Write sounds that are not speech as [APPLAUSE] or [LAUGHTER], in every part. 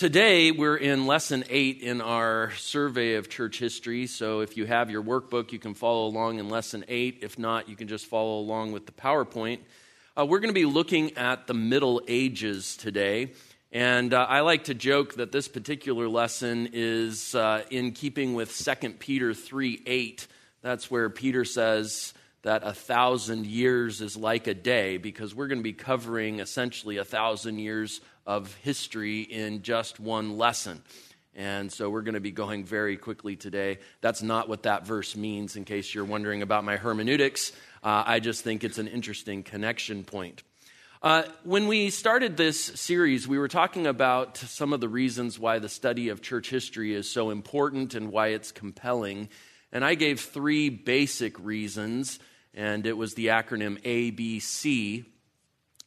today we're in lesson eight in our survey of church history. So if you have your workbook, you can follow along in lesson eight. If not, you can just follow along with the PowerPoint. Uh, we're going to be looking at the Middle Ages today. And uh, I like to joke that this particular lesson is uh, in keeping with 2 Peter 3 8. That's where Peter says that a thousand years is like a day, because we're going to be covering essentially a thousand years of history in just one lesson. And so we're going to be going very quickly today. That's not what that verse means, in case you're wondering about my hermeneutics. Uh, I just think it's an interesting connection point. Uh, when we started this series, we were talking about some of the reasons why the study of church history is so important and why it's compelling. And I gave three basic reasons, and it was the acronym ABC.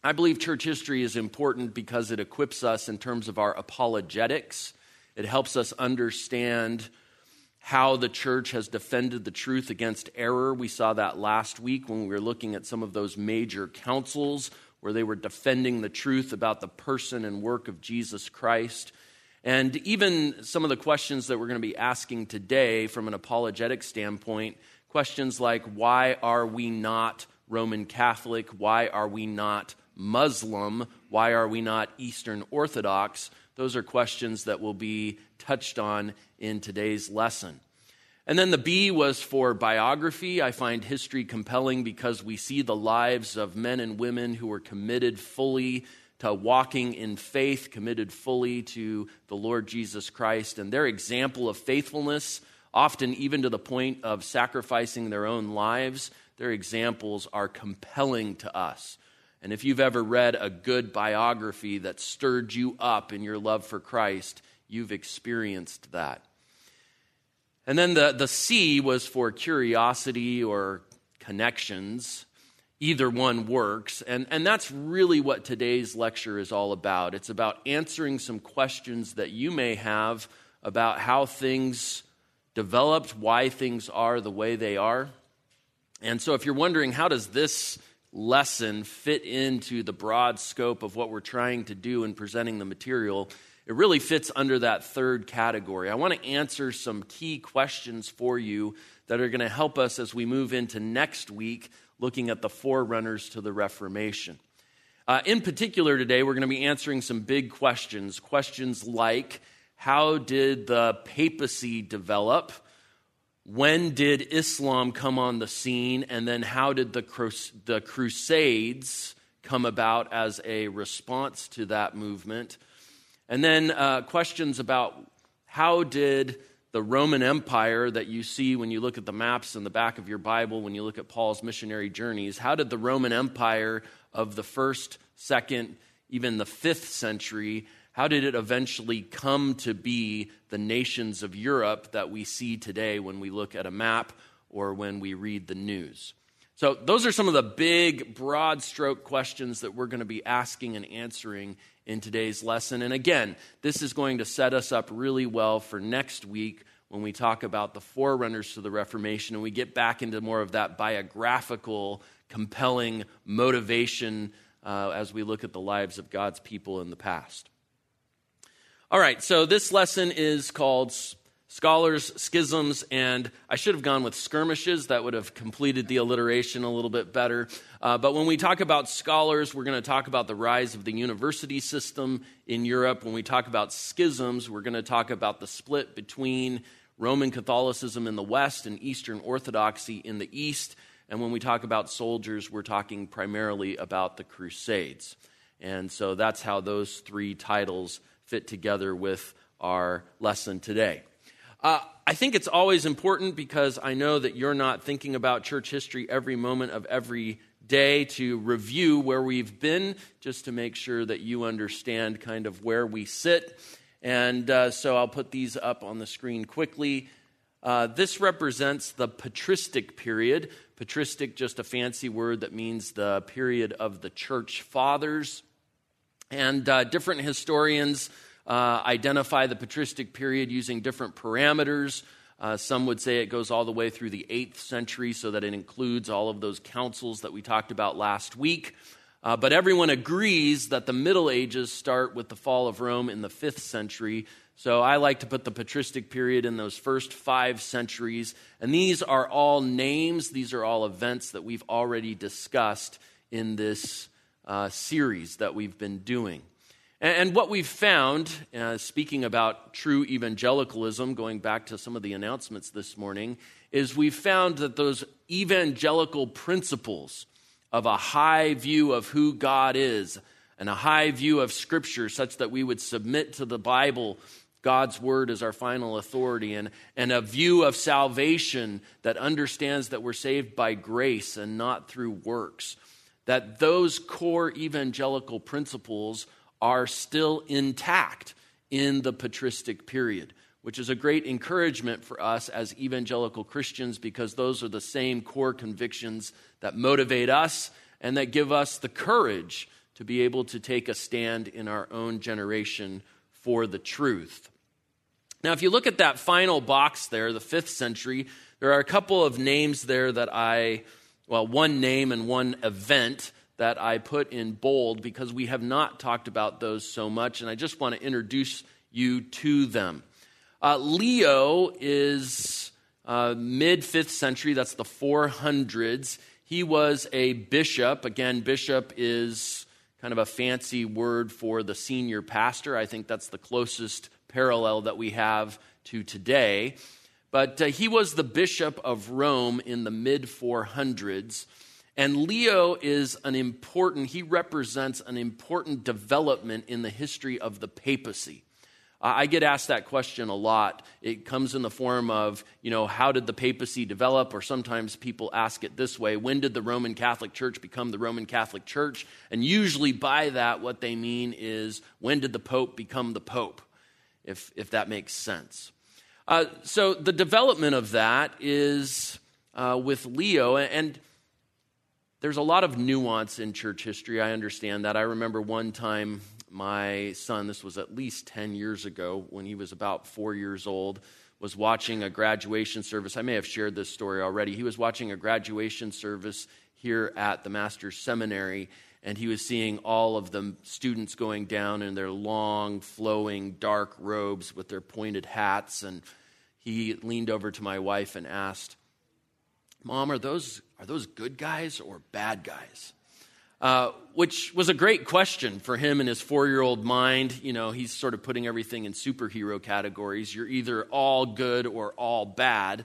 I believe church history is important because it equips us in terms of our apologetics. It helps us understand how the church has defended the truth against error. We saw that last week when we were looking at some of those major councils where they were defending the truth about the person and work of Jesus Christ. And even some of the questions that we're going to be asking today from an apologetic standpoint questions like, why are we not Roman Catholic? Why are we not Muslim? Why are we not Eastern Orthodox? Those are questions that will be touched on in today's lesson. And then the B was for biography. I find history compelling because we see the lives of men and women who were committed fully to walking in faith, committed fully to the Lord Jesus Christ, and their example of faithfulness, often even to the point of sacrificing their own lives, their examples are compelling to us. And if you've ever read a good biography that stirred you up in your love for Christ, you've experienced that. And then the, the C was for curiosity or connections. Either one works. And, and that's really what today's lecture is all about. It's about answering some questions that you may have about how things developed, why things are the way they are. And so if you're wondering, how does this lesson fit into the broad scope of what we're trying to do in presenting the material, it really fits under that third category. I want to answer some key questions for you that are going to help us as we move into next week looking at the forerunners to the Reformation. Uh, in particular, today we're going to be answering some big questions. Questions like how did the papacy develop? When did Islam come on the scene, and then how did the, crus- the Crusades come about as a response to that movement? And then uh, questions about how did the Roman Empire that you see when you look at the maps in the back of your Bible, when you look at Paul's missionary journeys, how did the Roman Empire of the first, second, even the fifth century, how did it eventually come to be the nations of Europe that we see today when we look at a map or when we read the news? So, those are some of the big, broad stroke questions that we're going to be asking and answering in today's lesson. And again, this is going to set us up really well for next week when we talk about the forerunners to the Reformation and we get back into more of that biographical, compelling motivation uh, as we look at the lives of God's people in the past. All right, so this lesson is called Scholars, Schisms, and I should have gone with skirmishes. That would have completed the alliteration a little bit better. Uh, but when we talk about scholars, we're going to talk about the rise of the university system in Europe. When we talk about schisms, we're going to talk about the split between Roman Catholicism in the West and Eastern Orthodoxy in the East. And when we talk about soldiers, we're talking primarily about the Crusades. And so that's how those three titles fit together with our lesson today. Uh, I think it's always important because I know that you're not thinking about church history every moment of every day to review where we've been, just to make sure that you understand kind of where we sit. And uh, so I'll put these up on the screen quickly. Uh, this represents the patristic period. Patristic, just a fancy word that means the period of the church fathers. And uh, different historians uh, identify the patristic period using different parameters. Uh, some would say it goes all the way through the 8th century so that it includes all of those councils that we talked about last week. Uh, but everyone agrees that the Middle Ages start with the fall of Rome in the fifth century. So I like to put the patristic period in those first five centuries. And these are all names, these are all events that we've already discussed in this uh, series that we've been doing. And, what we've found, uh, speaking about true evangelicalism, going back to some of the announcements this morning, is we've found that those evangelical principles, of a high view of who God is and a high view of Scripture, such that we would submit to the Bible, God's Word, as our final authority, and, and a view of salvation that understands that we're saved by grace and not through works. That those core evangelical principles are still intact in the patristic period which is a great encouragement for us as evangelical Christians because those are the same core convictions that motivate us and that give us the courage to be able to take a stand in our own generation for the truth. Now, if you look at that final box there, the fifth century, there are a couple of names there that I, well, one name and one event that I put in bold because we have not talked about those so much, and I just want to introduce you to them. Uh, Leo is uh, mid fifth century, that's the 400s. He was a bishop. Again, bishop is kind of a fancy word for the senior pastor. I think that's the closest parallel that we have to today. But uh, he was the bishop of Rome in the mid 400s. And Leo is an important, he represents an important development in the history of the papacy. I get asked that question a lot. It comes in the form of, you know, how did the papacy develop? Or sometimes people ask it this way when did the Roman Catholic Church become the Roman Catholic Church? And usually by that, what they mean is when did the Pope become the Pope, if, if that makes sense. Uh, so the development of that is uh, with Leo, and there's a lot of nuance in church history. I understand that. I remember one time my son, this was at least 10 years ago when he was about four years old, was watching a graduation service. I may have shared this story already. He was watching a graduation service here at the Master's Seminary, and he was seeing all of the students going down in their long, flowing, dark robes with their pointed hats. And he leaned over to my wife and asked, Mom, are those, are those good guys or bad guys? Uh, which was a great question for him in his four year old mind. You know, he's sort of putting everything in superhero categories. You're either all good or all bad.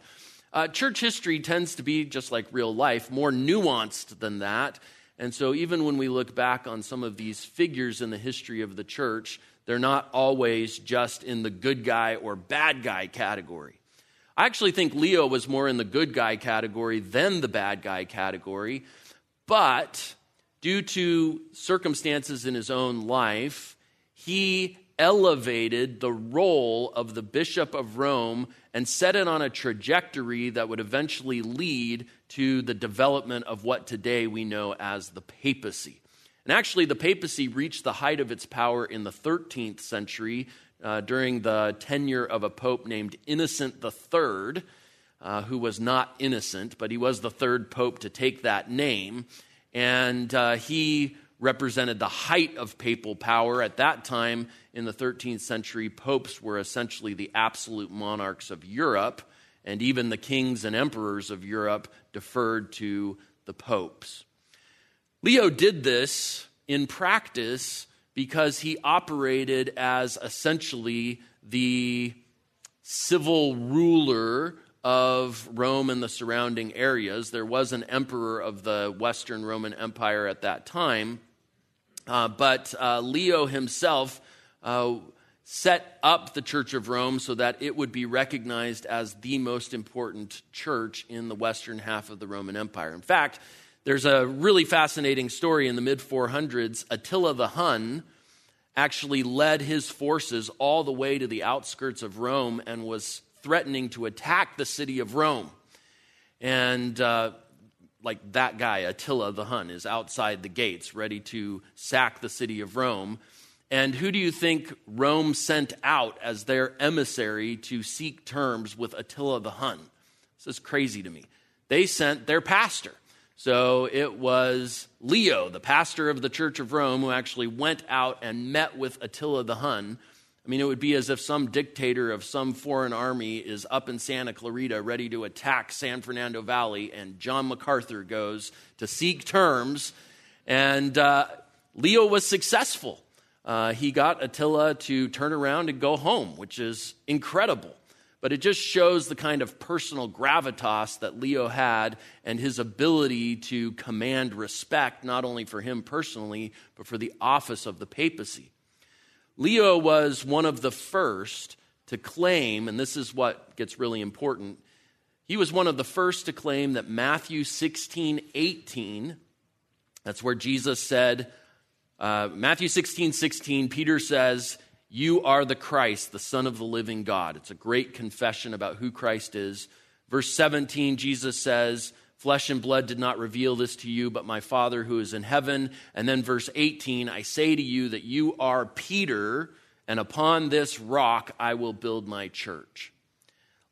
Uh, church history tends to be, just like real life, more nuanced than that. And so, even when we look back on some of these figures in the history of the church, they're not always just in the good guy or bad guy category. I actually think Leo was more in the good guy category than the bad guy category, but due to circumstances in his own life, he elevated the role of the Bishop of Rome and set it on a trajectory that would eventually lead to the development of what today we know as the papacy. And actually, the papacy reached the height of its power in the 13th century uh, during the tenure of a pope named Innocent III, uh, who was not innocent, but he was the third pope to take that name and uh, he represented the height of papal power. At that time, in the 13th century, popes were essentially the absolute monarchs of Europe, and even the kings and emperors of Europe deferred to the popes. Leo did this in practice because he operated as essentially the civil ruler of Rome and the surrounding areas. There was an emperor of the Western Roman Empire at that time, uh, but uh, Leo himself uh, set up the Church of Rome so that it would be recognized as the most important church in the western half of the Roman Empire. In fact, there's a really fascinating story in the mid 400s. Attila the Hun actually led his forces all the way to the outskirts of Rome and was threatening to attack the city of Rome. And uh, like that guy, Attila the Hun, is outside the gates ready to sack the city of Rome. And who do you think Rome sent out as their emissary to seek terms with Attila the Hun? This is crazy to me. They sent their pastor. So it was Leo, the pastor of the Church of Rome, who actually went out and met with Attila the Hun. I mean, it would be as if some dictator of some foreign army is up in Santa Clarita ready to attack San Fernando Valley, and John MacArthur goes to seek terms. And uh, Leo was successful. Uh, he got Attila to turn around and go home, which is incredible but it just shows the kind of personal gravitas that Leo had and his ability to command respect, not only for him personally, but for the office of the papacy. Leo was one of the first to claim, and this is what gets really important, he was one of the first to claim that Matthew 16, 18, that's where Jesus said, uh, Matthew 16, 16, Peter says, you are the Christ, the Son of the living God. It's a great confession about who Christ is. Verse 17, Jesus says, Flesh and blood did not reveal this to you, but my Father who is in heaven. And then verse 18, I say to you that you are Peter, and upon this rock I will build my church.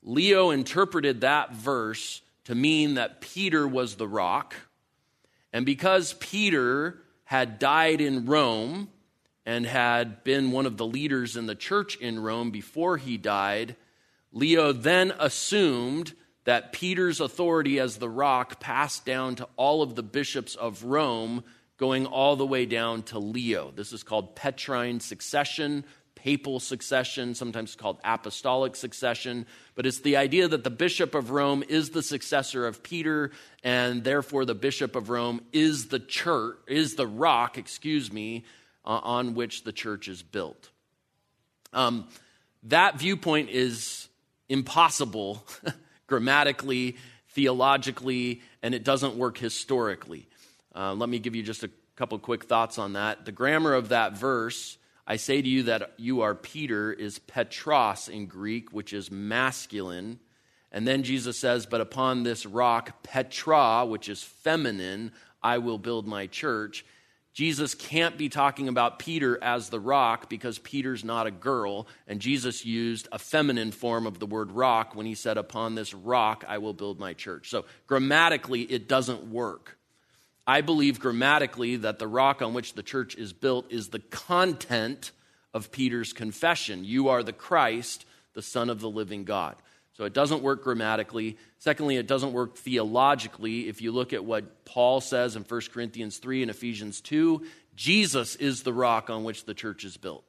Leo interpreted that verse to mean that Peter was the rock. And because Peter had died in Rome, and had been one of the leaders in the church in Rome before he died, Leo then assumed that Peter's authority as the rock passed down to all of the bishops of Rome, going all the way down to Leo. This is called Petrine succession, papal succession, sometimes called apostolic succession. But it's the idea that the bishop of Rome is the successor of Peter, and therefore the bishop of Rome is the church, is the rock, excuse me, on which the church is built. Um, that viewpoint is impossible [LAUGHS] grammatically, theologically, and it doesn't work historically. Uh, let me give you just a couple quick thoughts on that. The grammar of that verse, I say to you that you are Peter, is Petros in Greek, which is masculine. And then Jesus says, But upon this rock, Petra, which is feminine, I will build my church. Jesus can't be talking about Peter as the rock because Peter's not a girl, and Jesus used a feminine form of the word rock when he said, Upon this rock I will build my church. So grammatically, it doesn't work. I believe grammatically that the rock on which the church is built is the content of Peter's confession You are the Christ, the Son of the living God. So it doesn't work grammatically. Secondly, it doesn't work theologically. If you look at what Paul says in 1 Corinthians 3 and Ephesians 2, Jesus is the rock on which the church is built.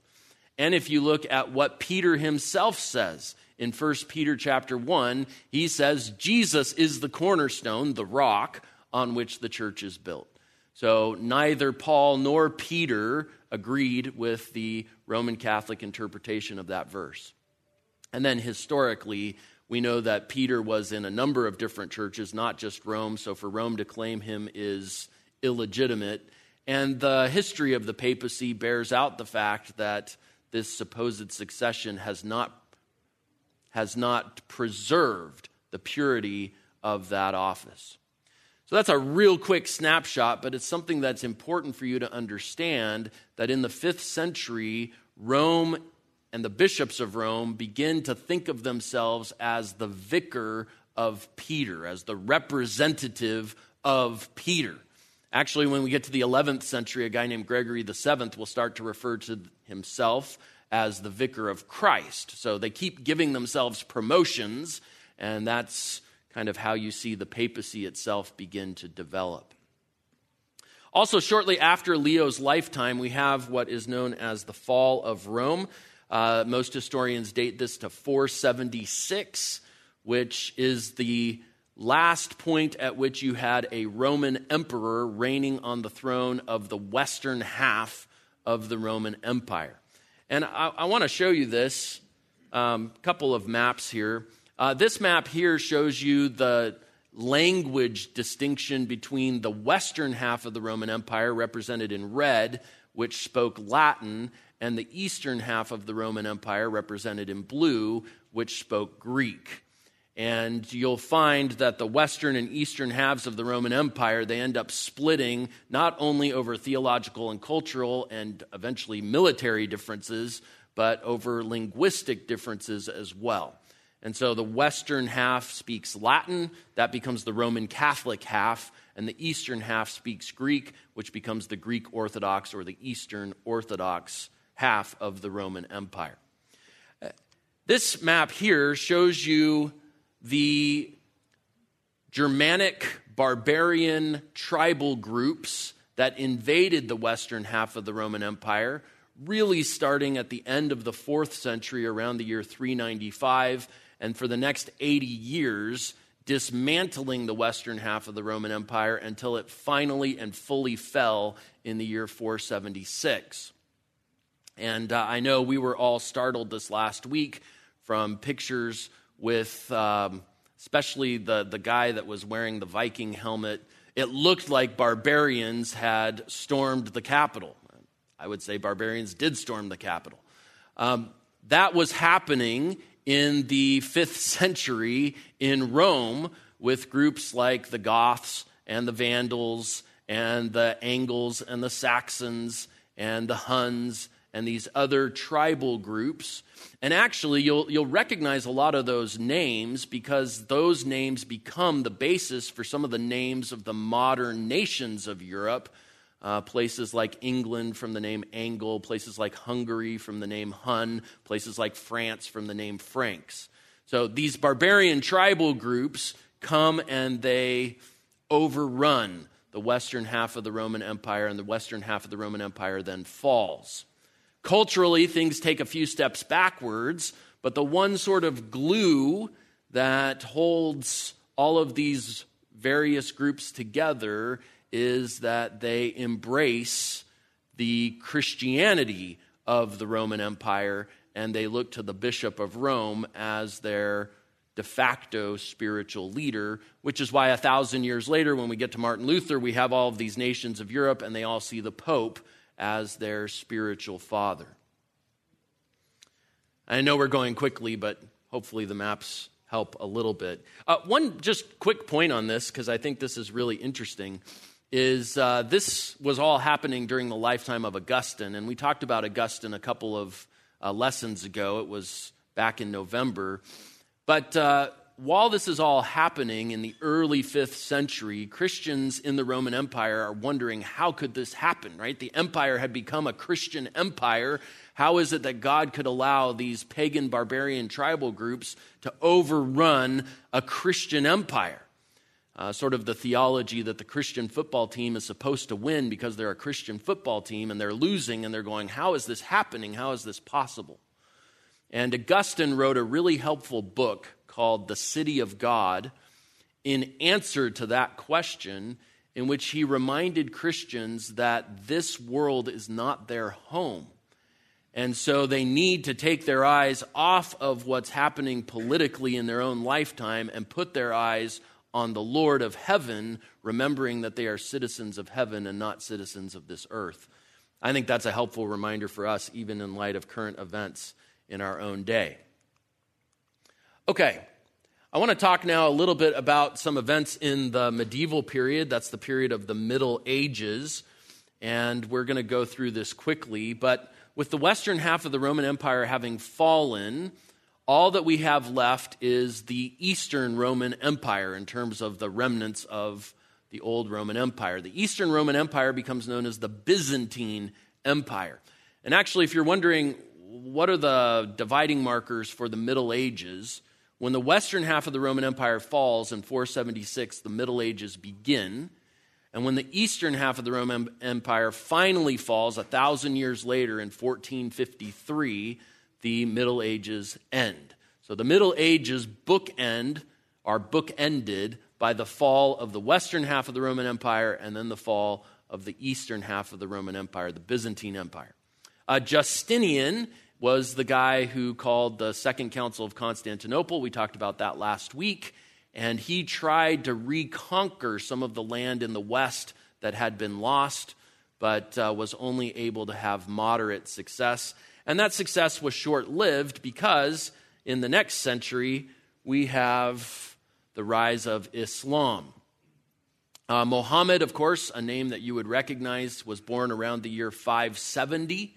And if you look at what Peter himself says in 1 Peter chapter 1, he says Jesus is the cornerstone, the rock on which the church is built. So neither Paul nor Peter agreed with the Roman Catholic interpretation of that verse. And then historically, we know that Peter was in a number of different churches, not just Rome. So for Rome to claim him is illegitimate. And the history of the papacy bears out the fact that this supposed succession has not, has not preserved the purity of that office. So that's a real quick snapshot, but it's something that's important for you to understand that in the fifth century, Rome and the bishops of Rome begin to think of themselves as the vicar of Peter, as the representative of Peter. Actually, when we get to the 11th century, a guy named Gregory VII will start to refer to himself as the vicar of Christ. So they keep giving themselves promotions, and that's kind of how you see the papacy itself begin to develop. Also, shortly after Leo's lifetime, we have what is known as the fall of Rome. Uh, most historians date this to 476, which is the last point at which you had a Roman emperor reigning on the throne of the western half of the Roman Empire. And I, I want to show you this a um, couple of maps here. Uh, this map here shows you the language distinction between the western half of the Roman Empire, represented in red, which spoke Latin, and the eastern half of the Roman Empire, represented in blue, which spoke Greek. And you'll find that the western and eastern halves of the Roman Empire, they end up splitting not only over theological and cultural and eventually military differences, but over linguistic differences as well. And so the western half speaks Latin, that becomes the Roman Catholic half, and the eastern half speaks Greek, which becomes the Greek Orthodox or the Eastern Orthodox half of the Roman Empire. This map here shows you the Germanic barbarian tribal groups that invaded the western half of the Roman Empire, really starting at the end of the fourth century, around the year 395, and for the next 80 years, dismantling the western half of the Roman Empire until it finally and fully fell in the year 476. And uh, I know we were all startled this last week from pictures with, um, especially the, the guy that was wearing the Viking helmet. It looked like barbarians had stormed the Capitol. I would say barbarians did storm the capital. Um, that was happening in the fifth [LAUGHS] century in Rome with groups like the Goths and the Vandals and the Angles and the Saxons and the Huns and these other tribal groups and actually, you'll, you'll recognize a lot of those names because those names become the basis for some of the names of the modern nations of Europe. Uh, places like England from the name Angle, places like Hungary from the name Hun, places like France from the name Franks. So these barbarian tribal groups come and they overrun the western half of the Roman Empire, and the western half of the Roman Empire then falls. Culturally, things take a few steps backwards, but the one sort of glue that holds all of these various groups together is that they embrace the Christianity of the Roman Empire and they look to the Bishop of Rome as their de facto spiritual leader, which is why a thousand years later, when we get to Martin Luther, we have all of these nations of Europe and they all see the Pope as their spiritual father. I know we're going quickly, but hopefully the maps help a little bit. Uh, one just quick point on this, because I think this is really interesting, is uh, this was all happening during the lifetime of Augustine. And we talked about Augustine a couple of uh, lessons ago. It was back in November. But uh, while this is all happening in the early fifth century, Christians in the Roman Empire are wondering how could this happen, right? The empire had become a Christian empire. How is it that God could allow these pagan, barbarian tribal groups to overrun a Christian empire? Uh, sort of the theology that the Christian football team is supposed to win because they're a Christian football team and they're losing and they're going, How is this happening? How is this possible? And Augustine wrote a really helpful book called The City of God in answer to that question, in which he reminded Christians that this world is not their home. And so they need to take their eyes off of what's happening politically in their own lifetime and put their eyes on the Lord of heaven, remembering that they are citizens of heaven and not citizens of this earth. I think that's a helpful reminder for us, even in light of current events in our own day. Okay, I want to talk now a little bit about some events in the medieval period. That's the period of the Middle Ages. And we're going to go through this quickly. But with the western half of the Roman Empire having fallen, all that we have left is the Eastern Roman Empire in terms of the remnants of the old Roman Empire. The Eastern Roman Empire becomes known as the Byzantine Empire. And actually, if you're wondering what are the dividing markers for the Middle Ages, when the western half of the Roman Empire falls in 476, the Middle Ages begin. And when the eastern half of the Roman Empire finally falls a thousand years later in 1453, the Middle Ages end. So the Middle Ages bookend are bookended by the fall of the western half of the Roman Empire and then the fall of the eastern half of the Roman Empire, the Byzantine Empire. Uh, Justinian was the guy who called the Second Council of Constantinople. We talked about that last week. And he tried to reconquer some of the land in the west that had been lost, but uh, was only able to have moderate success. And that success was short lived because in the next century, we have the rise of Islam. Uh, Mohammed, of course, a name that you would recognize, was born around the year 570.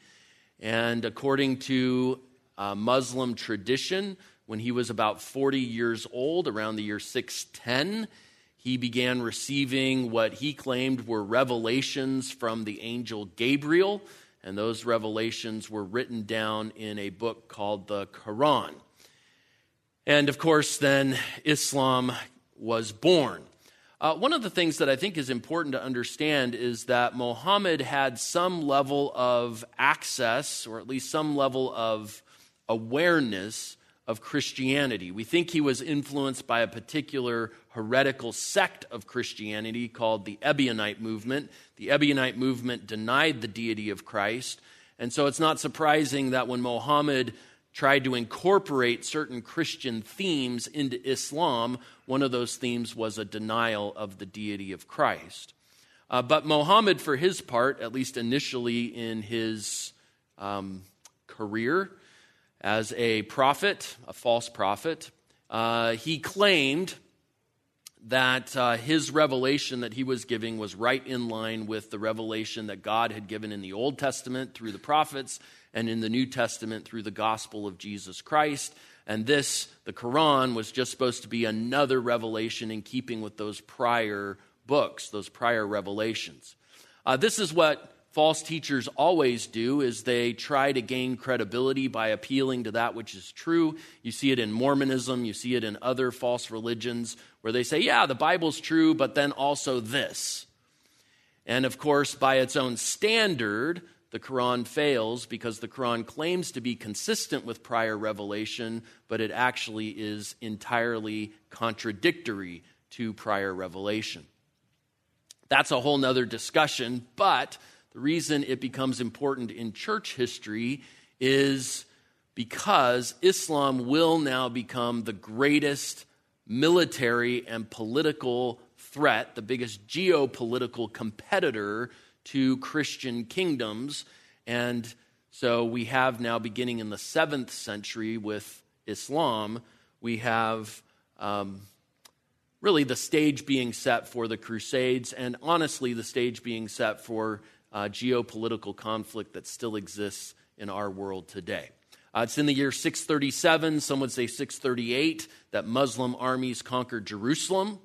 And according to uh, Muslim tradition when he was about 40 years old, around the year 610. He began receiving what he claimed were revelations from the angel Gabriel, and those revelations were written down in a book called the Quran. And of course, then Islam was born. Uh, one of the things that I think is important to understand is that Muhammad had some level of access, or at least some level of awareness of Christianity. We think he was influenced by a particular heretical sect of Christianity called the Ebionite movement. The Ebionite movement denied the deity of Christ. And so it's not surprising that when Muhammad tried to incorporate certain Christian themes into Islam, one of those themes was a denial of the deity of Christ. Uh, but Muhammad, for his part, at least initially in his um, career as a prophet, a false prophet, uh, he claimed that uh, his revelation that he was giving was right in line with the revelation that God had given in the Old Testament through the prophets and in the New Testament through the gospel of Jesus Christ. And this, the Quran, was just supposed to be another revelation in keeping with those prior books, those prior revelations. Uh, this is what false teachers always do is they try to gain credibility by appealing to that which is true you see it in mormonism you see it in other false religions where they say yeah the bible's true but then also this and of course by its own standard the Quran fails because the Quran claims to be consistent with prior revelation, but it actually is entirely contradictory to prior revelation. That's a whole nother discussion, but the reason it becomes important in church history is because Islam will now become the greatest military and political threat, the biggest geopolitical competitor to Christian kingdoms. And so we have now, beginning in the seventh century with Islam, we have um, really the stage being set for the Crusades, and honestly, the stage being set for uh, geopolitical conflict that still exists in our world today. Uh, it's in the year 637, some would say 638, that Muslim armies conquered Jerusalem.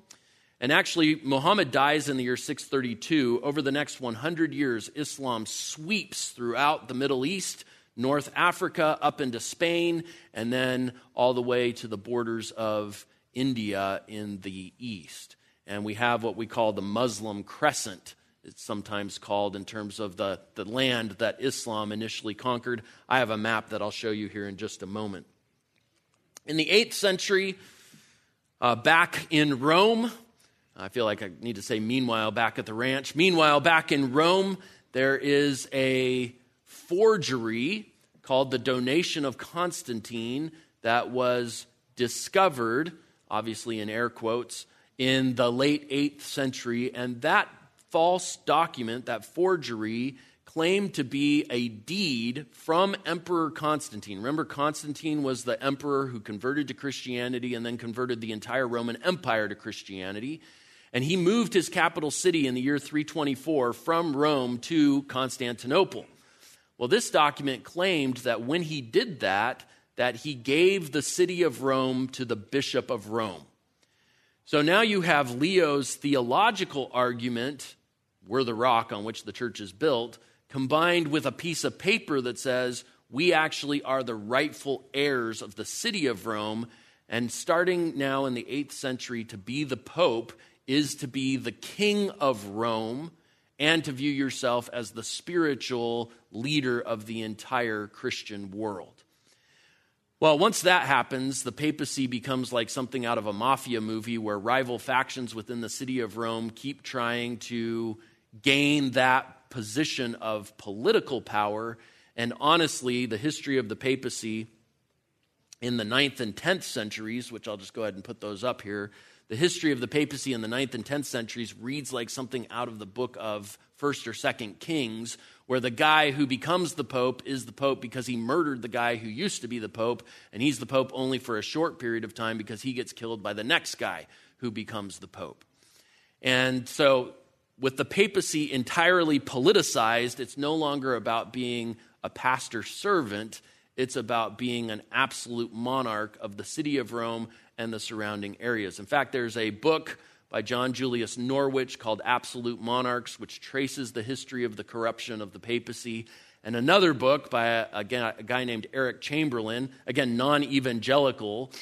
And actually, Muhammad dies in the year 632. Over the next 100 years, Islam sweeps throughout the Middle East, North Africa, up into Spain, and then all the way to the borders of India in the east. And we have what we call the Muslim crescent, it's sometimes called in terms of the, the land that Islam initially conquered. I have a map that I'll show you here in just a moment. In the 8th century, uh, back in Rome, I feel like I need to say, meanwhile, back at the ranch. Meanwhile, back in Rome, there is a forgery called the Donation of Constantine that was discovered, obviously in air quotes, in the late 8th century. And that false document, that forgery, claimed to be a deed from Emperor Constantine. Remember, Constantine was the emperor who converted to Christianity and then converted the entire Roman Empire to Christianity. And he moved his capital city in the year 324 from Rome to Constantinople. Well, this document claimed that when he did that, that he gave the city of Rome to the bishop of Rome. So now you have Leo's theological argument, we're the rock on which the church is built, combined with a piece of paper that says we actually are the rightful heirs of the city of Rome. And starting now in the 8th century, to be the Pope is to be the king of Rome and to view yourself as the spiritual leader of the entire Christian world. Well, once that happens, the papacy becomes like something out of a mafia movie where rival factions within the city of Rome keep trying to gain that position of political power. And honestly, the history of the papacy in the 9th and 10th centuries, which I'll just go ahead and put those up here, the history of the papacy in the 9th and 10th centuries reads like something out of the book of 1st or 2nd Kings, where the guy who becomes the pope is the pope because he murdered the guy who used to be the pope, and he's the pope only for a short period of time because he gets killed by the next guy who becomes the pope. And so, with the papacy entirely politicized, it's no longer about being a pastor servant, It's about being an absolute monarch of the city of Rome and the surrounding areas. In fact, there's a book by John Julius Norwich called Absolute Monarchs, which traces the history of the corruption of the papacy. And another book by, a, again, a guy named Eric Chamberlin, again, non evangelical.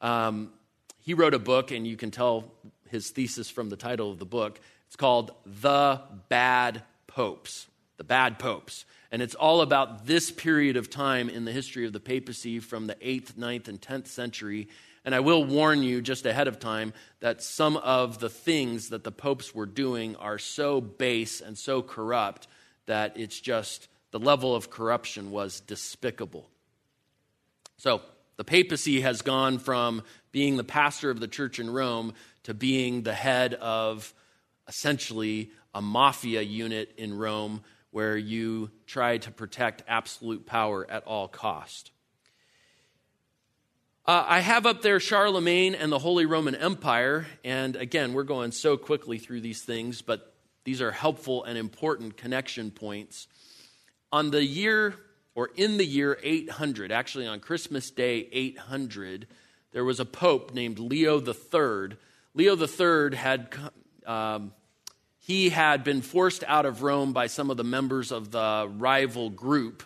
Um, he wrote a book, and you can tell his thesis from the title of the book. It's called The Bad Popes. The Bad Popes. And it's all about this period of time in the history of the papacy from the 8th, 9th, and 10th century. And I will warn you just ahead of time that some of the things that the popes were doing are so base and so corrupt that it's just the level of corruption was despicable. So the papacy has gone from being the pastor of the church in Rome to being the head of essentially a mafia unit in Rome where you try to protect absolute power at all cost. Uh, I have up there Charlemagne and the Holy Roman Empire, and again, we're going so quickly through these things, but these are helpful and important connection points. On the year, or in the year 800, actually on Christmas Day 800, there was a pope named Leo III. Leo III had um, he had been forced out of Rome by some of the members of the rival group,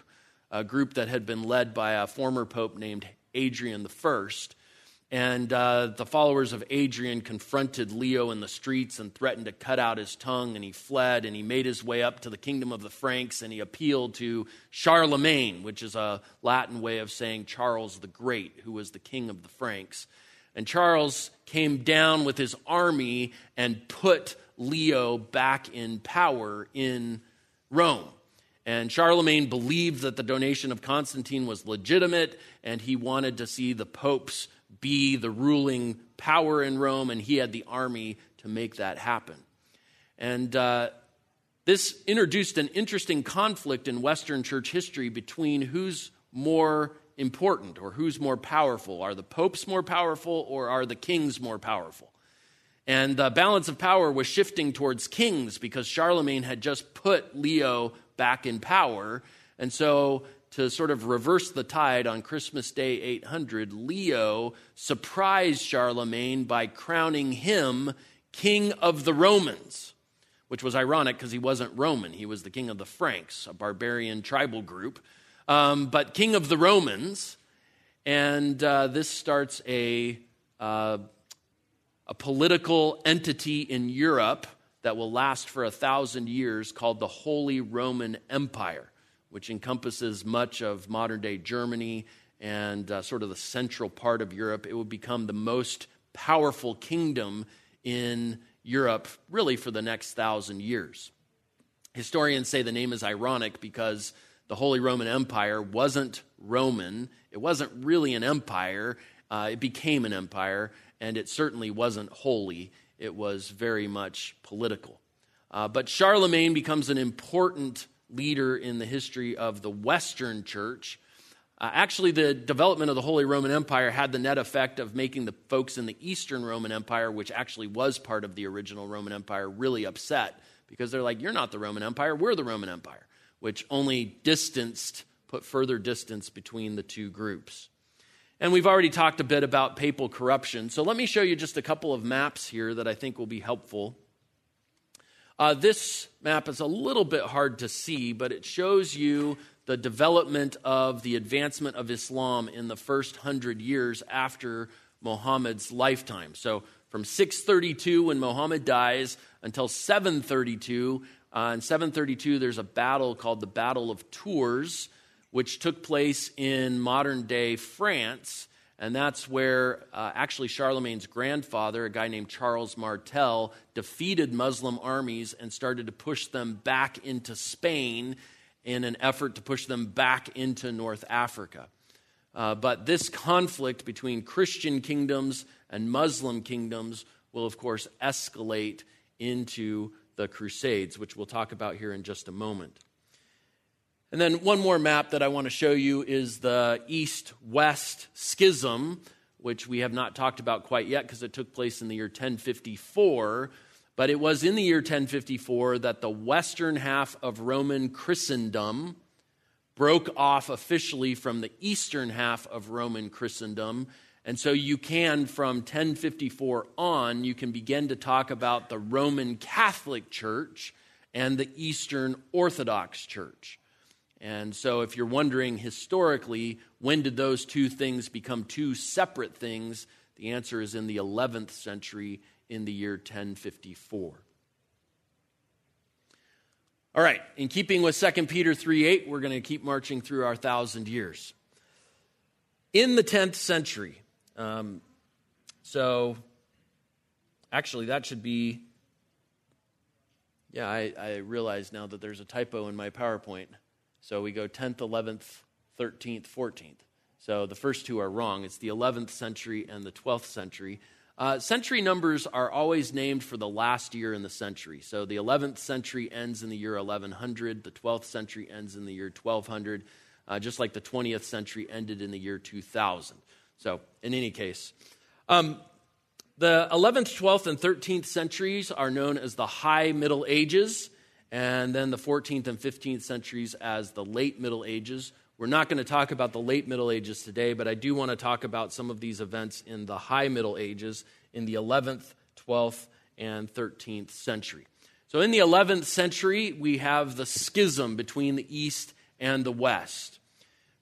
a group that had been led by a former pope named Adrian I. And uh, the followers of Adrian confronted Leo in the streets and threatened to cut out his tongue, and he fled and he made his way up to the kingdom of the Franks and he appealed to Charlemagne, which is a Latin way of saying Charles the Great, who was the king of the Franks. And Charles came down with his army and put Leo back in power in Rome. And Charlemagne believed that the donation of Constantine was legitimate, and he wanted to see the popes be the ruling power in Rome, and he had the army to make that happen. And uh, this introduced an interesting conflict in Western church history between who's more important or who's more powerful. Are the popes more powerful or are the kings more powerful? And the balance of power was shifting towards kings because Charlemagne had just put Leo back in power. And so, to sort of reverse the tide on Christmas Day 800, Leo surprised Charlemagne by crowning him king of the Romans, which was ironic because he wasn't Roman. He was the king of the Franks, a barbarian tribal group, um, but king of the Romans. And uh, this starts a uh, a political entity in Europe that will last for a thousand years called the Holy Roman Empire, which encompasses much of modern day Germany and uh, sort of the central part of Europe. It would become the most powerful kingdom in Europe, really, for the next thousand years. Historians say the name is ironic because the Holy Roman Empire wasn't Roman, it wasn't really an empire, uh, it became an empire and it certainly wasn't holy, it was very much political. Uh, but Charlemagne becomes an important leader in the history of the Western church. Uh, actually, the development of the Holy Roman Empire had the net effect of making the folks in the Eastern Roman Empire, which actually was part of the original Roman Empire, really upset because they're like, You're not the Roman Empire, we're the Roman Empire, which only distanced, put further distance between the two groups. And we've already talked a bit about papal corruption. So let me show you just a couple of maps here that I think will be helpful. Uh, this map is a little bit hard to see, but it shows you the development of the advancement of Islam in the first hundred years after Muhammad's lifetime. So from 632, when Muhammad dies, until 732. Uh, in 732, there's a battle called the Battle of Tours which took place in modern day France. And that's where uh, actually Charlemagne's grandfather, a guy named Charles Martel, defeated Muslim armies and started to push them back into Spain in an effort to push them back into North Africa. Uh, but this conflict between Christian kingdoms and Muslim kingdoms will, of course, escalate into the Crusades, which we'll talk about here in just a moment. And then one more map that I want to show you is the east west schism, which we have not talked about quite yet because it took place in the year 1054. But it was in the year 1054 that the western half of Roman Christendom broke off officially from the eastern half of Roman Christendom. And so you can, from 1054 on, you can begin to talk about the Roman Catholic Church and the Eastern Orthodox Church. And so, if you're wondering historically, when did those two things become two separate things? The answer is in the 11th century, in the year 1054. All right, in keeping with 2 Peter 3 8, we're going to keep marching through our thousand years. In the 10th century, um, so actually, that should be, yeah, I, I realize now that there's a typo in my PowerPoint. So we go 10th, 11th, 13th, 14th. So the first two are wrong. It's the 11th century and the 12th century. Uh, century numbers are always named for the last year in the century. So the 11th century ends in the year 1100, the 12th century ends in the year 1200, uh, just like the 20th century ended in the year 2000. So, in any case, um, the 11th, 12th, and 13th centuries are known as the High Middle Ages, and then the 14th and 15th centuries as the Late Middle Ages. We're not going to talk about the late Middle Ages today, but I do want to talk about some of these events in the high Middle Ages in the 11th, 12th, and 13th century. So, in the 11th century, we have the schism between the East and the West.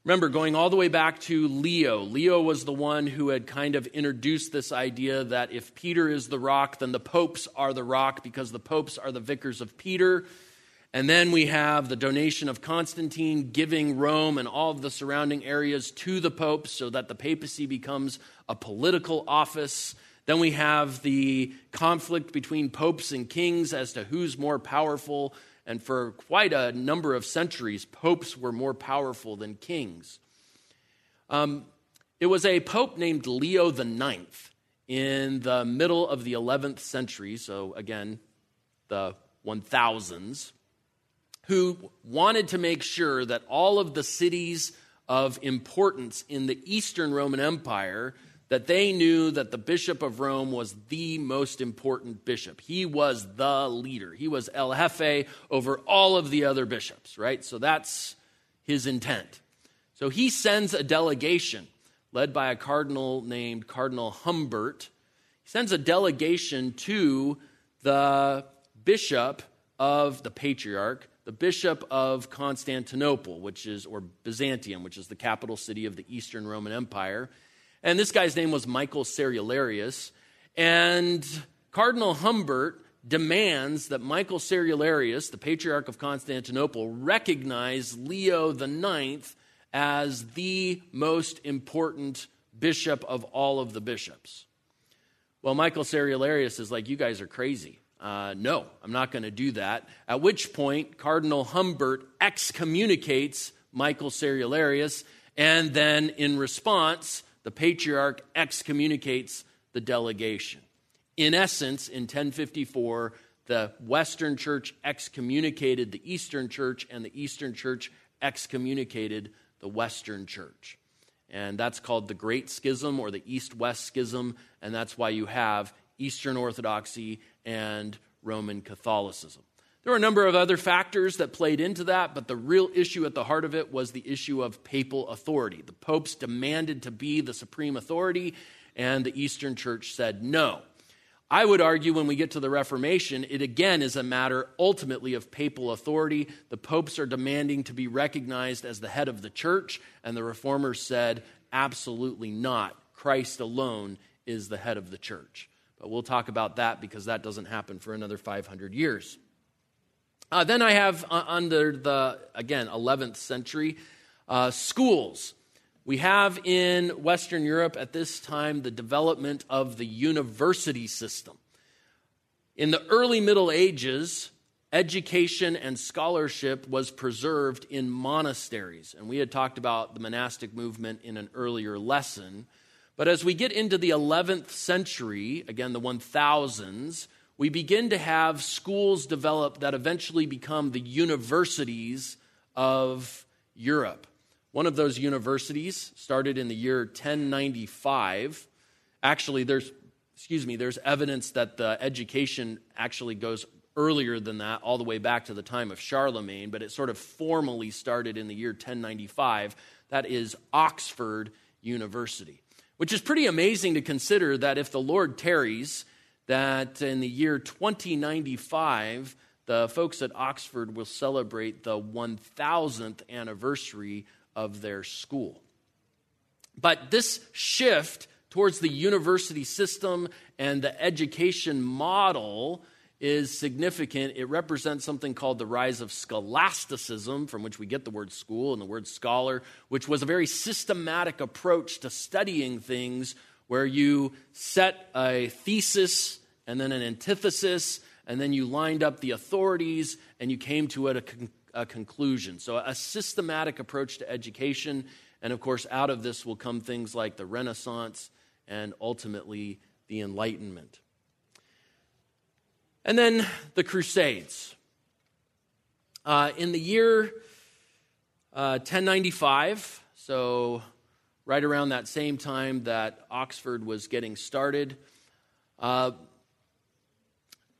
Remember, going all the way back to Leo, Leo was the one who had kind of introduced this idea that if Peter is the rock, then the popes are the rock because the popes are the vicars of Peter. And then we have the donation of Constantine giving Rome and all of the surrounding areas to the popes so that the papacy becomes a political office. Then we have the conflict between popes and kings as to who's more powerful. And for quite a number of centuries, popes were more powerful than kings. Um, it was a pope named Leo IX in the middle of the 11th century, so again, the 1000s who wanted to make sure that all of the cities of importance in the Eastern Roman Empire that they knew that the bishop of Rome was the most important bishop. He was the leader. He was el jefe over all of the other bishops, right? So that's his intent. So he sends a delegation led by a cardinal named Cardinal Humbert. He sends a delegation to the bishop of the patriarch the bishop of Constantinople, which is, or Byzantium, which is the capital city of the Eastern Roman Empire. And this guy's name was Michael Cerularius. And Cardinal Humbert demands that Michael Cerularius, the patriarch of Constantinople, recognize Leo IX as the most important bishop of all of the bishops. Well, Michael Cerularius is like, You guys are crazy uh, no, I'm not going to do that. At which point, Cardinal Humbert excommunicates Michael Cerularius, and then in response, the patriarch excommunicates the delegation. In essence, in 1054, the Western Church excommunicated the Eastern Church, and the Eastern Church excommunicated the Western Church. And that's called the Great Schism or the East West Schism, and that's why you have Eastern Orthodoxy and Roman Catholicism. There were a number of other factors that played into that, but the real issue at the heart of it was the issue of papal authority. The popes demanded to be the supreme authority, and the Eastern Church said no. I would argue when we get to the Reformation, it again is a matter ultimately of papal authority. The popes are demanding to be recognized as the head of the church, and the reformers said, absolutely not. Christ alone is the head of the church. But we'll talk about that because that doesn't happen for another 500 years. Uh, then I have uh, under the, again, 11th century, uh, schools. We have in Western Europe at this time the development of the university system. In the early Middle Ages, education and scholarship was preserved in monasteries. And we had talked about the monastic movement in an earlier lesson. But as we get into the 11th century, again, the 1000s, we begin to have schools develop that eventually become the universities of Europe. One of those universities started in the year 1095. Actually, there's, excuse me, there's evidence that the education actually goes earlier than that, all the way back to the time of Charlemagne, but it sort of formally started in the year 1095. That is Oxford University, which is pretty amazing to consider that if the Lord tarries, that in the year 2095, the folks at Oxford will celebrate the 1000th anniversary of their school. But this shift towards the university system and the education model is significant. It represents something called the rise of scholasticism, from which we get the word school and the word scholar, which was a very systematic approach to studying things where you set a thesis and then an antithesis, and then you lined up the authorities and you came to a, con- a conclusion. So, a systematic approach to education. And of course, out of this will come things like the Renaissance and ultimately the Enlightenment. And then the Crusades. Uh, in the year uh, 1095, so right around that same time that Oxford was getting started, uh,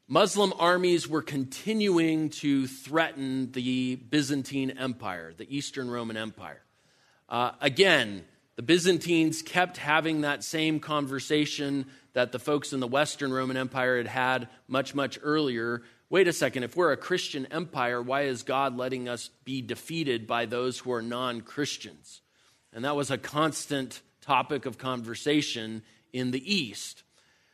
Muslim armies were continuing to threaten the Byzantine Empire, the Eastern Roman Empire. Uh, again, the Byzantines kept having that same conversation that the folks in the Western Roman Empire had had much, much earlier. Wait a second, if we're a Christian empire, why is God letting us be defeated by those who are non Christians? And that was a constant topic of conversation in the East.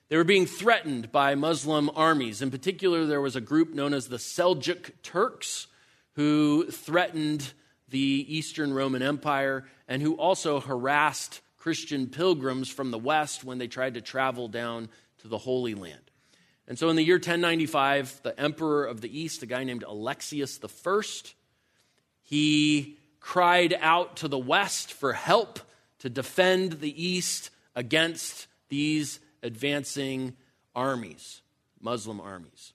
They were being threatened by Muslim armies. In particular, there was a group known as the Seljuk Turks who threatened the Eastern Roman Empire and who also harassed Christian pilgrims from the West when they tried to travel down to the Holy Land. And so in the year 1095, the emperor of the East, a guy named Alexius I, he cried out to the West for help to defend the East against these advancing armies, Muslim armies.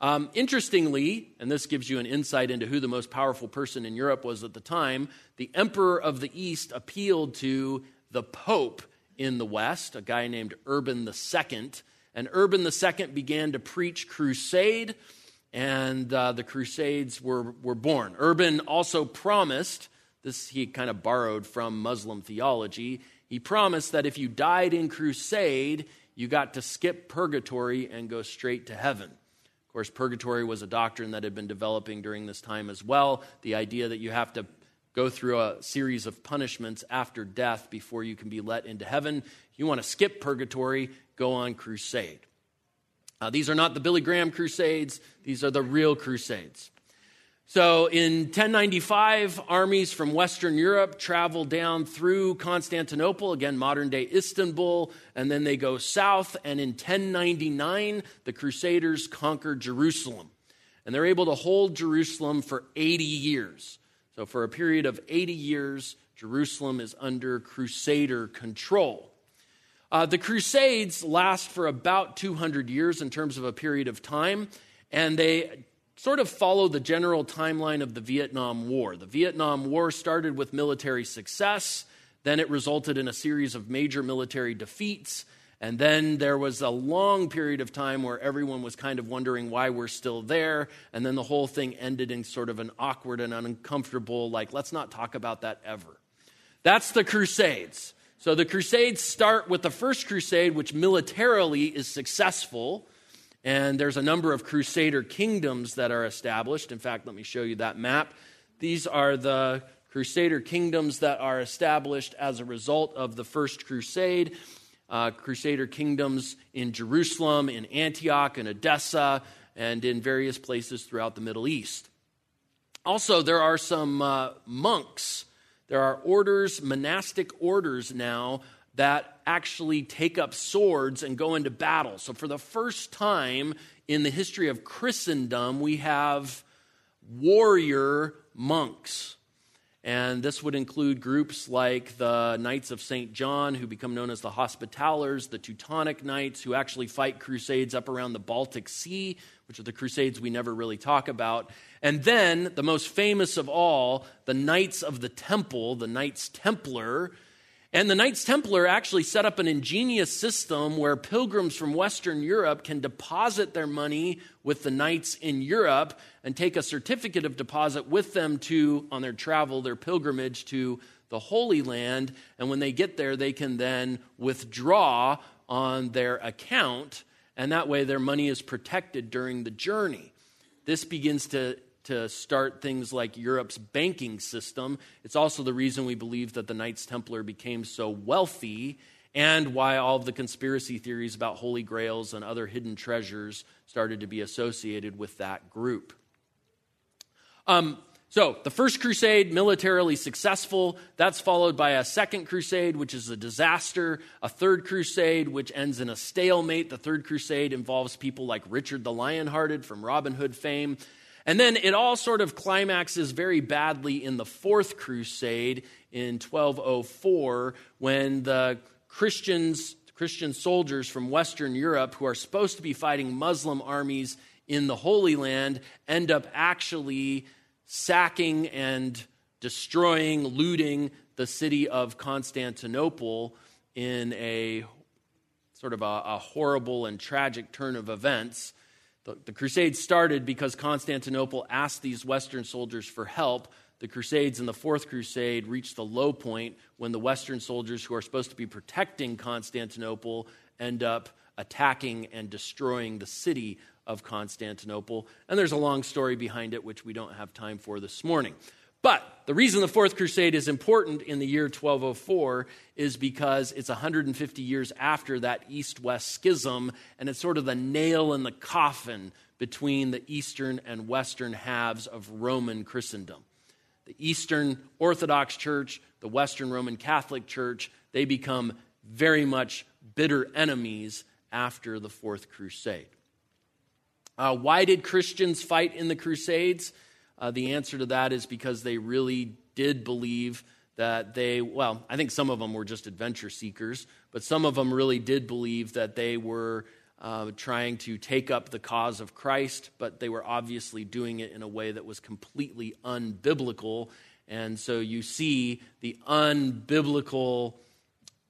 Um, interestingly, and this gives you an insight into who the most powerful person in Europe was at the time, the Emperor of the East appealed to the Pope in the West, a guy named Urban II. And Urban II began to preach crusade, and uh, the crusades were, were born. Urban also promised, this he kind of borrowed from Muslim theology, he promised that if you died in crusade, you got to skip purgatory and go straight to heaven. Of course, purgatory was a doctrine that had been developing during this time as well. The idea that you have to go through a series of punishments after death before you can be let into heaven. You want to skip purgatory, go on crusade. Uh, these are not the Billy Graham crusades, these are the real crusades. So in 1095, armies from Western Europe travel down through Constantinople, again, modern day Istanbul, and then they go south. And in 1099, the Crusaders conquer Jerusalem. And they're able to hold Jerusalem for 80 years. So for a period of 80 years, Jerusalem is under Crusader control. Uh, the Crusades last for about 200 years in terms of a period of time, and they sort of follow the general timeline of the Vietnam War. The Vietnam War started with military success, then it resulted in a series of major military defeats, and then there was a long period of time where everyone was kind of wondering why we're still there, and then the whole thing ended in sort of an awkward and uncomfortable, like, let's not talk about that ever. That's the Crusades. So the Crusades start with the First Crusade, which militarily is successful. And there's a number of crusader kingdoms that are established. In fact, let me show you that map. These are the crusader kingdoms that are established as a result of the First Crusade. Uh, crusader kingdoms in Jerusalem, in Antioch, in Edessa, and in various places throughout the Middle East. Also, there are some uh, monks. There are orders, monastic orders now, that actually take up swords and go into battle. So, for the first time in the history of Christendom, we have warrior monks. And this would include groups like the Knights of St. John, who become known as the Hospitallers, the Teutonic Knights, who actually fight crusades up around the Baltic Sea, which are the crusades we never really talk about. And then, the most famous of all, the Knights of the Temple, the Knights Templar, And the Knights Templar actually set up an ingenious system where pilgrims from Western Europe can deposit their money with the Knights in Europe and take a certificate of deposit with them to on their travel, their pilgrimage to the Holy Land. And when they get there, they can then withdraw on their account, and that way their money is protected during the journey. This begins to to start things like Europe's banking system. It's also the reason we believe that the Knights Templar became so wealthy and why all of the conspiracy theories about holy grails and other hidden treasures started to be associated with that group. Um, so, the first crusade, militarily successful. That's followed by a second crusade, which is a disaster. A third crusade, which ends in a stalemate. The third crusade involves people like Richard the Lionhearted from Robin Hood fame. And then it all sort of climaxes very badly in the Fourth Crusade in 1204 when the Christians, Christian soldiers from Western Europe who are supposed to be fighting Muslim armies in the Holy Land end up actually sacking and destroying, looting the city of Constantinople in a sort of a, a horrible and tragic turn of events. The, the Crusades started because Constantinople asked these Western soldiers for help. The Crusades and the Fourth Crusade reached the low point when the Western soldiers who are supposed to be protecting Constantinople end up attacking and destroying the city of Constantinople. And there's a long story behind it, which we don't have time for this morning. But the reason the Fourth Crusade is important in the year 1204 is because it's 150 years after that East West schism, and it's sort of the nail in the coffin between the Eastern and Western halves of Roman Christendom. The Eastern Orthodox Church, the Western Roman Catholic Church, they become very much bitter enemies after the Fourth Crusade. Uh, why did Christians fight in the Crusades? Uh, the answer to that is because they really did believe that they, well, I think some of them were just adventure seekers, but some of them really did believe that they were uh, trying to take up the cause of Christ, but they were obviously doing it in a way that was completely unbiblical. And so you see the unbiblical,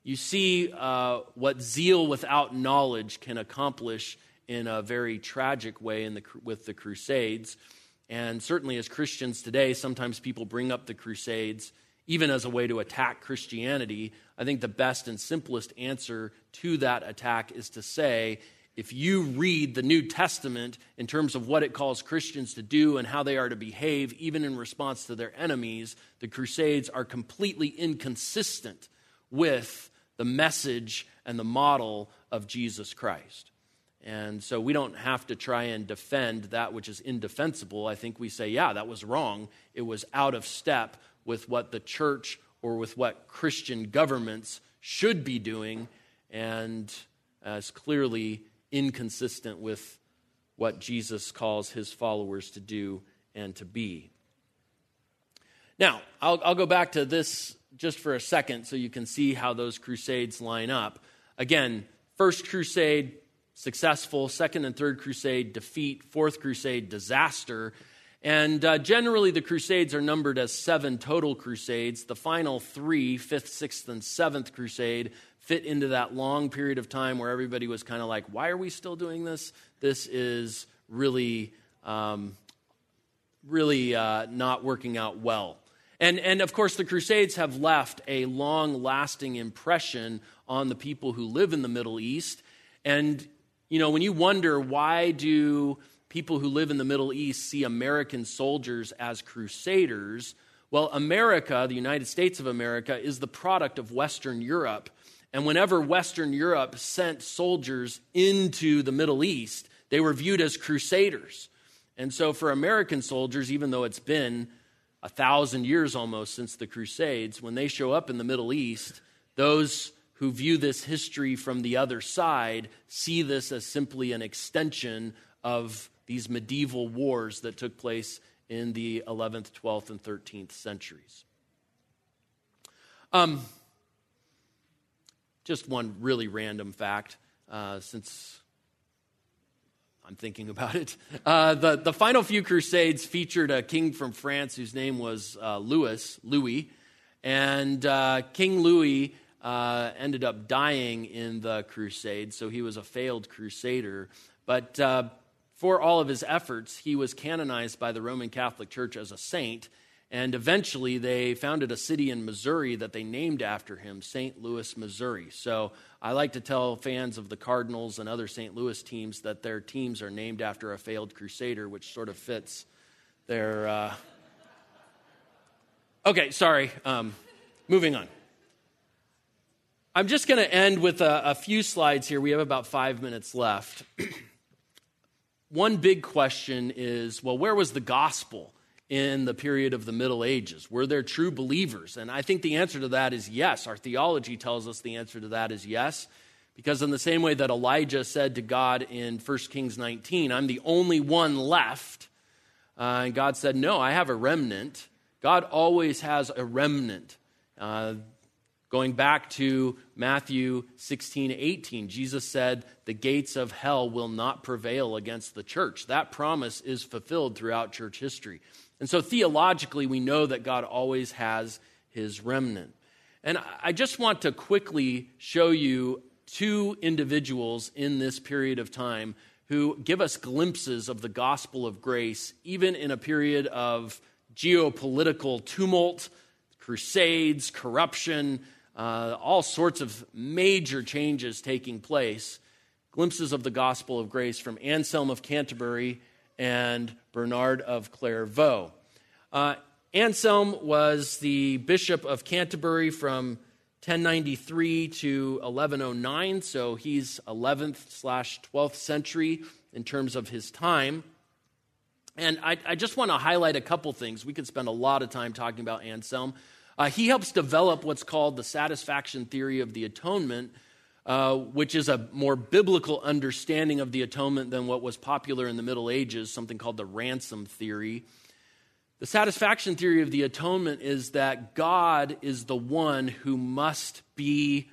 you see uh, what zeal without knowledge can accomplish in a very tragic way in the, with the Crusades. And certainly, as Christians today, sometimes people bring up the Crusades even as a way to attack Christianity. I think the best and simplest answer to that attack is to say, if you read the New Testament in terms of what it calls Christians to do and how they are to behave, even in response to their enemies, the Crusades are completely inconsistent with the message and the model of Jesus Christ. And so we don't have to try and defend that which is indefensible. I think we say, yeah, that was wrong. It was out of step with what the church or with what Christian governments should be doing, and as clearly inconsistent with what Jesus calls his followers to do and to be. Now, I'll, I'll go back to this just for a second so you can see how those crusades line up. Again, first crusade, successful. Second and third crusade, defeat. Fourth crusade, disaster. And uh, generally, the crusades are numbered as seven total crusades. The final three, fifth, sixth, and seventh crusade, fit into that long period of time where everybody was kind of like, why are we still doing this? This is really, um, really uh, not working out well. And, and of course, the Crusades have left a long lasting impression on the people who live in the Middle East. And you know, when you wonder why do people who live in the Middle East see American soldiers as crusaders, well, America, the United States of America, is the product of Western Europe. And whenever Western Europe sent soldiers into the Middle East, they were viewed as crusaders. And so for American soldiers, even though it's been a thousand years almost since the Crusades, when they show up in the Middle East, those who view this history from the other side see this as simply an extension of these medieval wars that took place in the 11th, 12th, and 13th centuries. Um, just one really random fact, uh, since I'm thinking about it. Uh, the, the final few crusades featured a king from France whose name was uh, Louis, Louis. And uh, King Louis uh, ended up dying in the crusade, so he was a failed crusader. But uh, for all of his efforts, he was canonized by the Roman Catholic Church as a saint. And eventually, they founded a city in Missouri that they named after him, St. Louis, Missouri. So I like to tell fans of the Cardinals and other St. Louis teams that their teams are named after a failed crusader, which sort of fits their. Uh... Okay, sorry. Um, moving on. I'm just going to end with a, a few slides here. We have about five minutes left. [CLEARS THROAT] One big question is well, where was the gospel? in the period of the Middle Ages? Were there true believers? And I think the answer to that is yes. Our theology tells us the answer to that is yes. Because, in the same way that Elijah said to God in 1 Kings 19, I'm the only one left, uh, and God said, No, I have a remnant. God always has a remnant. Uh, going back to Matthew 16, 18, Jesus said, The gates of hell will not prevail against the church. That promise is fulfilled throughout church history. And so theologically, we know that God always has his remnant. And I just want to quickly show you two individuals in this period of time who give us glimpses of the gospel of grace, even in a period of geopolitical tumult, crusades, corruption, uh, all sorts of major changes taking place. Glimpses of the gospel of grace from Anselm of Canterbury and Bernard of Clairvaux. Uh, Anselm was the Bishop of Canterbury from 1093 to 1109, so he's 11th slash 12th century in terms of his time. And I, I just want to highlight a couple things. We could spend a lot of time talking about Anselm. Uh, he helps develop what's called the satisfaction theory of the atonement, uh, which is a more biblical understanding of the atonement than what was popular in the Middle Ages, something called the ransom theory. The satisfaction theory of the atonement is that God is the one who must be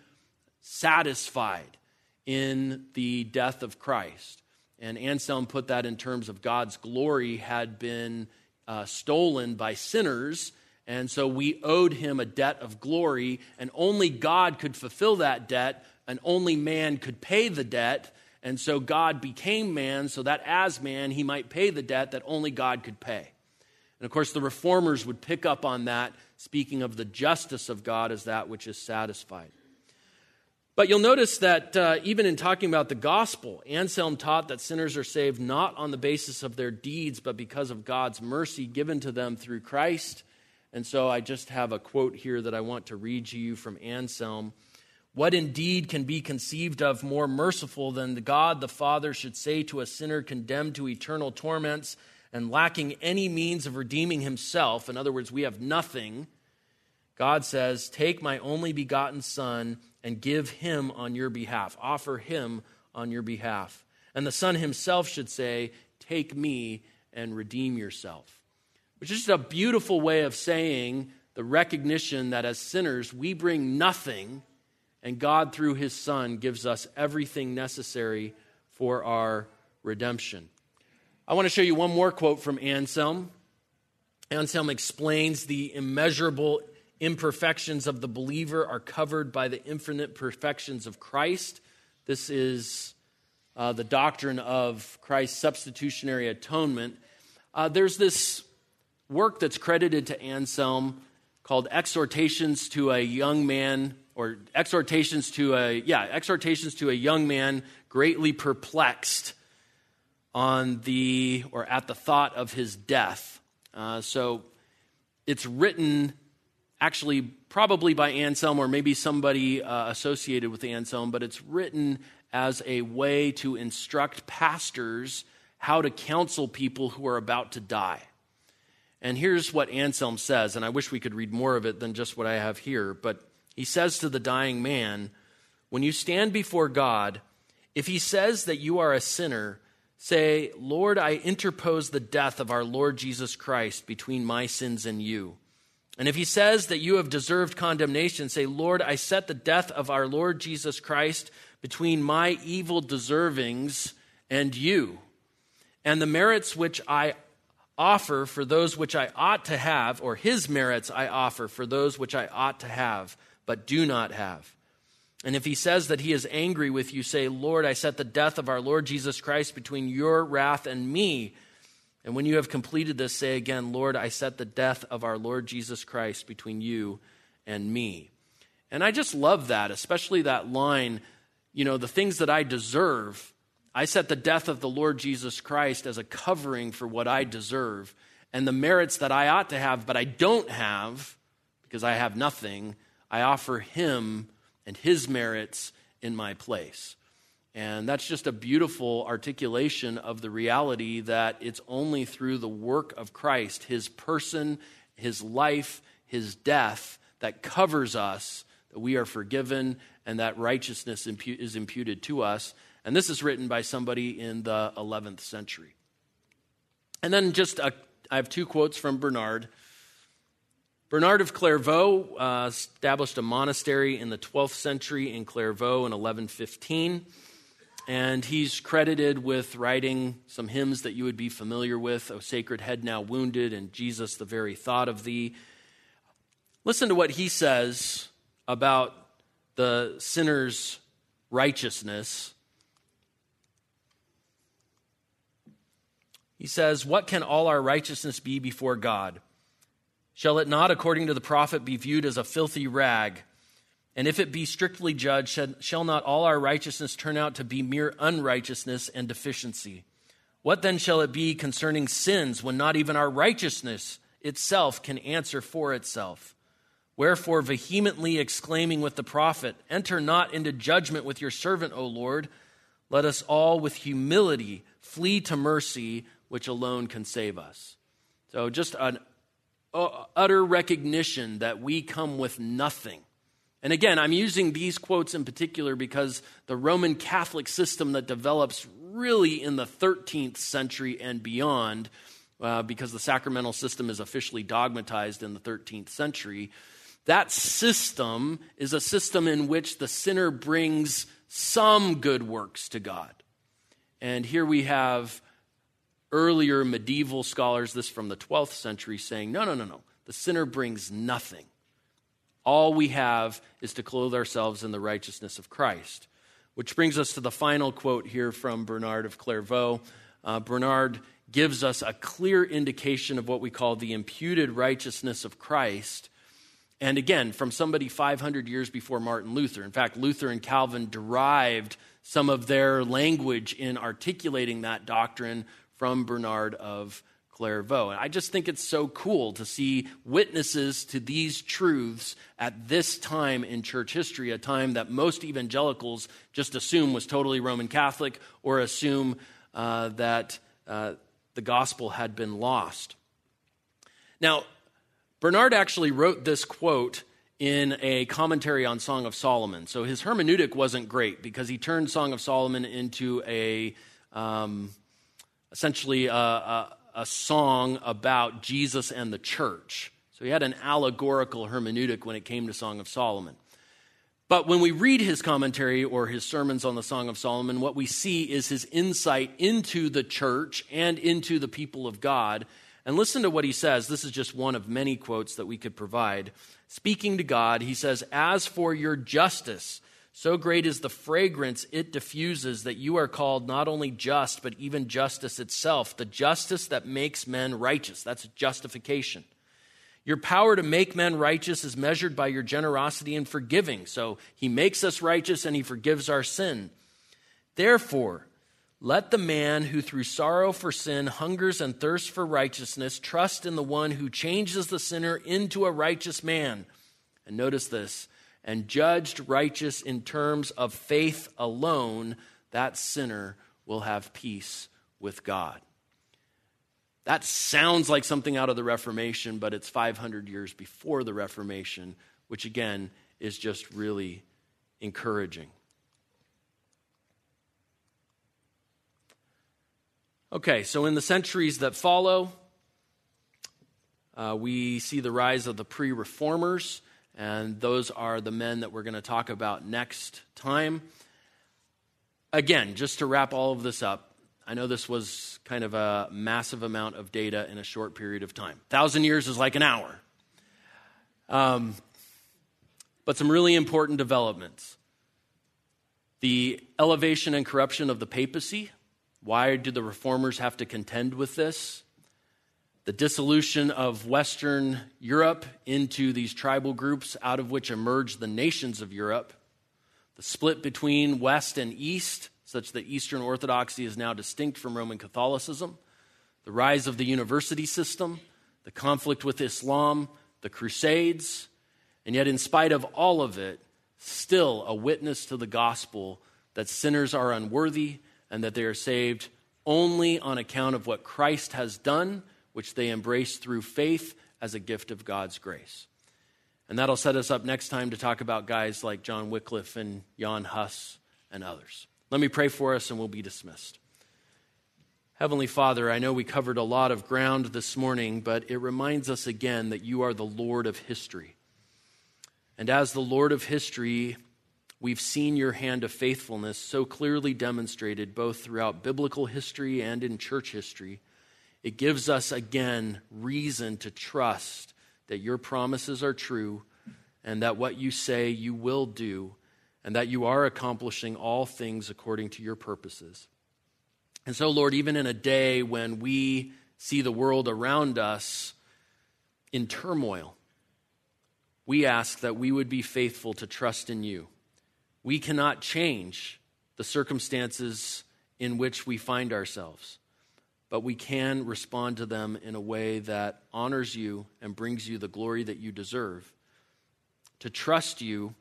satisfied in the death of Christ. And Anselm put that in terms of God's glory had been uh, stolen by sinners. And so we owed him a debt of glory, and only God could fulfill that debt and only man could pay the debt. And so God became man so that as man he might pay the debt that only God could pay. And of course, the reformers would pick up on that, speaking of the justice of God as that which is satisfied. But you'll notice that uh, even in talking about the gospel, Anselm taught that sinners are saved not on the basis of their deeds, but because of God's mercy given to them through Christ. And so I just have a quote here that I want to read to you from Anselm. What indeed can be conceived of more merciful than God the Father should say to a sinner condemned to eternal torments and lacking any means of redeeming himself? In other words, we have nothing. God says, Take my only begotten Son and give him on your behalf, offer him on your behalf. And the Son himself should say, Take me and redeem yourself. Which is just a beautiful way of saying the recognition that as sinners, we bring nothing and God, through his Son, gives us everything necessary for our redemption. I want to show you one more quote from Anselm. Anselm explains the immeasurable imperfections of the believer are covered by the infinite perfections of Christ. This is uh, the doctrine of Christ's substitutionary atonement. Uh, there's this work that's credited to Anselm called Exhortations to a Young Man or exhortations to a yeah exhortations to a young man greatly perplexed on the or at the thought of his death. Uh, so it's written actually probably by anselm or maybe somebody uh, associated with anselm but it's written as a way to instruct pastors how to counsel people who are about to die and here's what anselm says and i wish we could read more of it than just what i have here but he says to the dying man, When you stand before God, if he says that you are a sinner, say, Lord, I interpose the death of our Lord Jesus Christ between my sins and you. And if he says that you have deserved condemnation, say, Lord, I set the death of our Lord Jesus Christ between my evil deservings and you. And the merits which I offer for those which I ought to have, or his merits I offer for those which I ought to have but do not have. And if he says that he is angry with you, say, Lord, I set the death of our Lord Jesus Christ between your wrath and me. And when you have completed this, say again, Lord, I set the death of our Lord Jesus Christ between you and me. And I just love that, especially that line, you know, the things that I deserve. I set the death of the Lord Jesus Christ as a covering for what I deserve. And the merits that I ought to have, but I don't have, because I have nothing, I offer him and his merits in my place. And that's just a beautiful articulation of the reality that it's only through the work of Christ, his person, his life, his death, that covers us, that we are forgiven, and that righteousness is imputed to us. And this is written by somebody in the 11th century. And then just a, I have two quotes from Bernard. Bernard of Clairvaux uh, established a monastery in the 12th century in Clairvaux in 1115. And he's credited with writing some hymns that you would be familiar with O sacred head now wounded, and Jesus, the very thought of thee. Listen to what he says about the sinner's righteousness. He says, What can all our righteousness be before God? Shall it not, according to the prophet, be viewed as a filthy rag? And if it be strictly judged, shall not all our righteousness turn out to be mere unrighteousness and deficiency? What then shall it be concerning sins when not even our righteousness itself can answer for itself? Wherefore, vehemently exclaiming with the prophet, Enter not into judgment with your servant, O Lord. Let us all with humility flee to mercy, which alone can save us. So, just an utter recognition that we come with nothing. And again, I'm using these quotes in particular because the Roman Catholic system that develops really in the 13th century and beyond, uh, because the sacramental system is officially dogmatized in the 13th century, that system is a system in which the sinner brings some good works to God. And here we have earlier medieval scholars, this from the 12th century, saying, no, no, no, no. The sinner brings nothing. All we have is to clothe ourselves in the righteousness of Christ. Which brings us to the final quote here from Bernard of Clairvaux. Uh, Bernard gives us a clear indication of what we call the imputed righteousness of Christ. And again, from somebody 500 years before Martin Luther. In fact, Luther and Calvin derived some of their language in articulating that doctrine from Bernard of Clairvaux. And I just think it's so cool to see witnesses to these truths at this time in church history, a time that most evangelicals just assume was totally Roman Catholic or assume uh, that uh, the gospel had been lost. Now, Bernard actually wrote this quote in a commentary on Song of Solomon. So his hermeneutic wasn't great because he turned Song of Solomon into a. Um, essentially a, a, a song about Jesus and the church. So he had an allegorical hermeneutic when it came to Song of Solomon. But when we read his commentary or his sermons on the Song of Solomon, what we see is his insight into the church and into the people of God. And listen to what he says. This is just one of many quotes that we could provide. Speaking to God, he says, As for your justice, so great is the fragrance it diffuses that you are called not only just, but even justice itself, the justice that makes men righteous. That's justification. Your power to make men righteous is measured by your generosity and forgiving. So he makes us righteous and he forgives our sin. Therefore, let the man who through sorrow for sin hungers and thirsts for righteousness trust in the one who changes the sinner into a righteous man. And notice this and judged righteous in terms of faith alone, that sinner will have peace with God. That sounds like something out of the Reformation, but it's 500 years before the Reformation, which again is just really encouraging. Okay, so in the centuries that follow, uh, we see the rise of the pre reformers. And those are the men that we're going to talk about next time. Again, just to wrap all of this up, I know this was kind of a massive amount of data in a short period of time. thousand years is like an hour. Um, but some really important developments. The elevation and corruption of the papacy. Why do the reformers have to contend with this? The dissolution of Western Europe into these tribal groups, out of which emerged the nations of Europe. The split between West and East, such that Eastern Orthodoxy is now distinct from Roman Catholicism. The rise of the university system, the conflict with Islam, the Crusades. And yet, in spite of all of it, still a witness to the gospel that sinners are unworthy and that they are saved only on account of what Christ has done, which they embrace through faith as a gift of God's grace. And that'll set us up next time to talk about guys like John Wycliffe and Jan Hus and others. Let me pray for us and we'll be dismissed. Heavenly Father, I know we covered a lot of ground this morning, but it reminds us again that you are the Lord of history. And as the Lord of history, we've seen your hand of faithfulness so clearly demonstrated both throughout biblical history and in church history. It gives us again reason to trust that your promises are true and that what you say you will do and that you are accomplishing all things according to your purposes. And so, Lord, even in a day when we see the world around us in turmoil, we ask that we would be faithful to trust in you. We cannot change the circumstances in which we find ourselves, but we can respond to them in a way that honors you and brings you the glory that you deserve. To trust you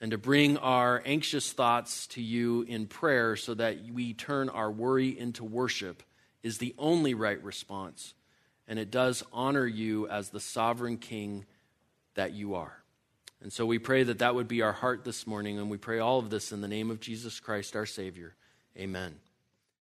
and to bring our anxious thoughts to you in prayer so that we turn our worry into worship is the only right response. And it does honor you as the sovereign king that you are. And so we pray that that would be our heart this morning, and we pray all of this in the name of Jesus Christ, our Savior. Amen.